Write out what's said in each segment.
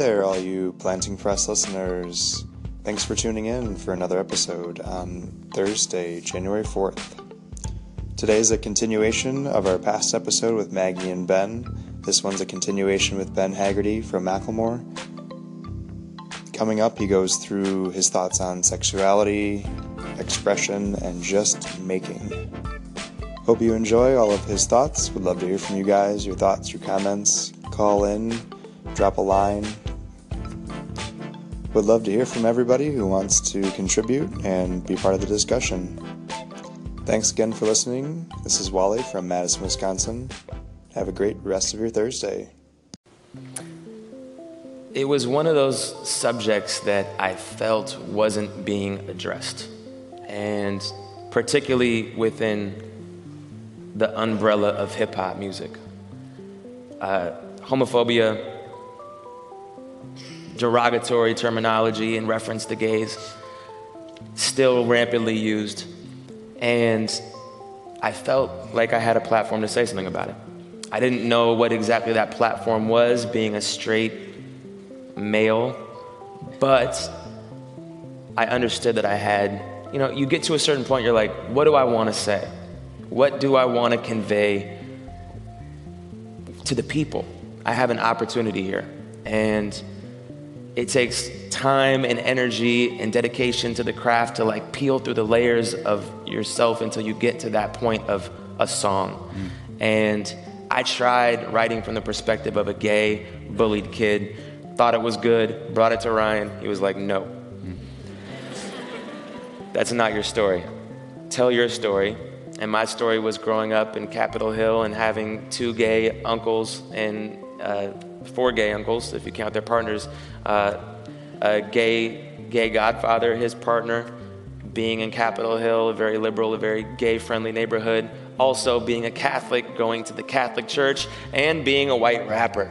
all you Planting Press listeners. Thanks for tuning in for another episode on Thursday, January 4th. Today is a continuation of our past episode with Maggie and Ben. This one's a continuation with Ben Haggerty from Macklemore. Coming up, he goes through his thoughts on sexuality, expression, and just making. Hope you enjoy all of his thoughts. Would love to hear from you guys, your thoughts, your comments. Call in, drop a line. Would love to hear from everybody who wants to contribute and be part of the discussion. Thanks again for listening. This is Wally from Madison, Wisconsin. Have a great rest of your Thursday. It was one of those subjects that I felt wasn't being addressed. And particularly within the umbrella of hip hop music. Uh, homophobia, derogatory terminology in reference to gays, still rampantly used. And I felt like I had a platform to say something about it. I didn't know what exactly that platform was, being a straight male, but I understood that I had, you know, you get to a certain point, you're like, what do I want to say? What do I want to convey to the people? I have an opportunity here. And it takes time and energy and dedication to the craft to like peel through the layers of yourself until you get to that point of a song. Mm. And I tried writing from the perspective of a gay, bullied kid, thought it was good, brought it to Ryan. He was like, no. Mm. That's not your story. Tell your story and my story was growing up in Capitol Hill and having two gay uncles and uh, four gay uncles, if you count their partners. Uh, a gay, gay godfather, his partner, being in Capitol Hill, a very liberal, a very gay friendly neighborhood. Also, being a Catholic, going to the Catholic church, and being a white rapper.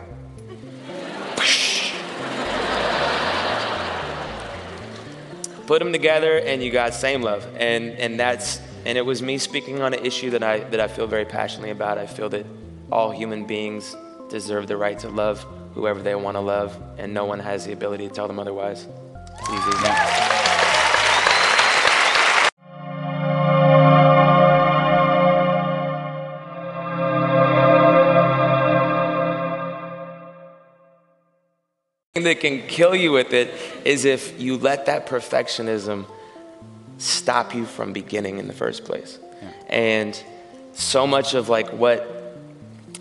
Put them together, and you got same love. And, and that's and it was me speaking on an issue that I, that I feel very passionately about. I feel that all human beings deserve the right to love whoever they want to love, and no one has the ability to tell them otherwise. Easy. That can kill you with it is if you let that perfectionism stop you from beginning in the first place. Yeah. And so much of like what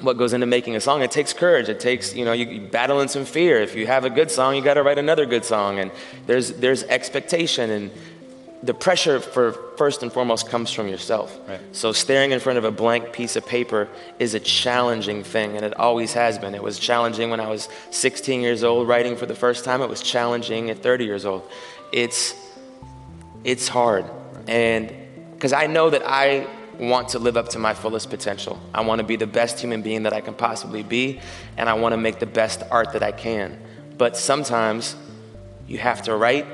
what goes into making a song it takes courage. It takes you know you, you battle in some fear. If you have a good song you got to write another good song. And there's there's expectation and the pressure for first and foremost comes from yourself. Right. so staring in front of a blank piece of paper is a challenging thing and it always has been. It was challenging when i was 16 years old writing for the first time. It was challenging at 30 years old. It's it's hard. And because I know that I want to live up to my fullest potential. I want to be the best human being that I can possibly be, and I want to make the best art that I can. But sometimes you have to write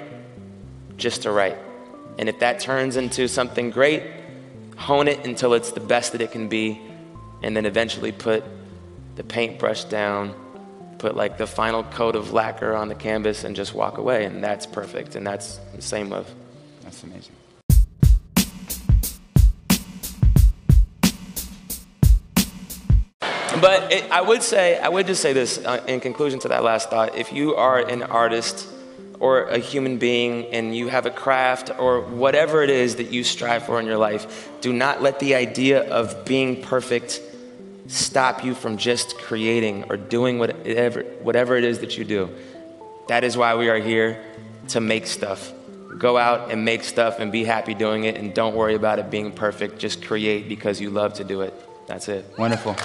just to write. And if that turns into something great, hone it until it's the best that it can be, and then eventually put the paintbrush down, put like the final coat of lacquer on the canvas, and just walk away. And that's perfect. And that's the same of that's amazing. But it, I would say, I would just say this uh, in conclusion to that last thought. If you are an artist or a human being and you have a craft or whatever it is that you strive for in your life, do not let the idea of being perfect stop you from just creating or doing whatever, whatever it is that you do. That is why we are here to make stuff go out and make stuff and be happy doing it and don't worry about it being perfect. Just create because you love to do it. That's it. Wonderful.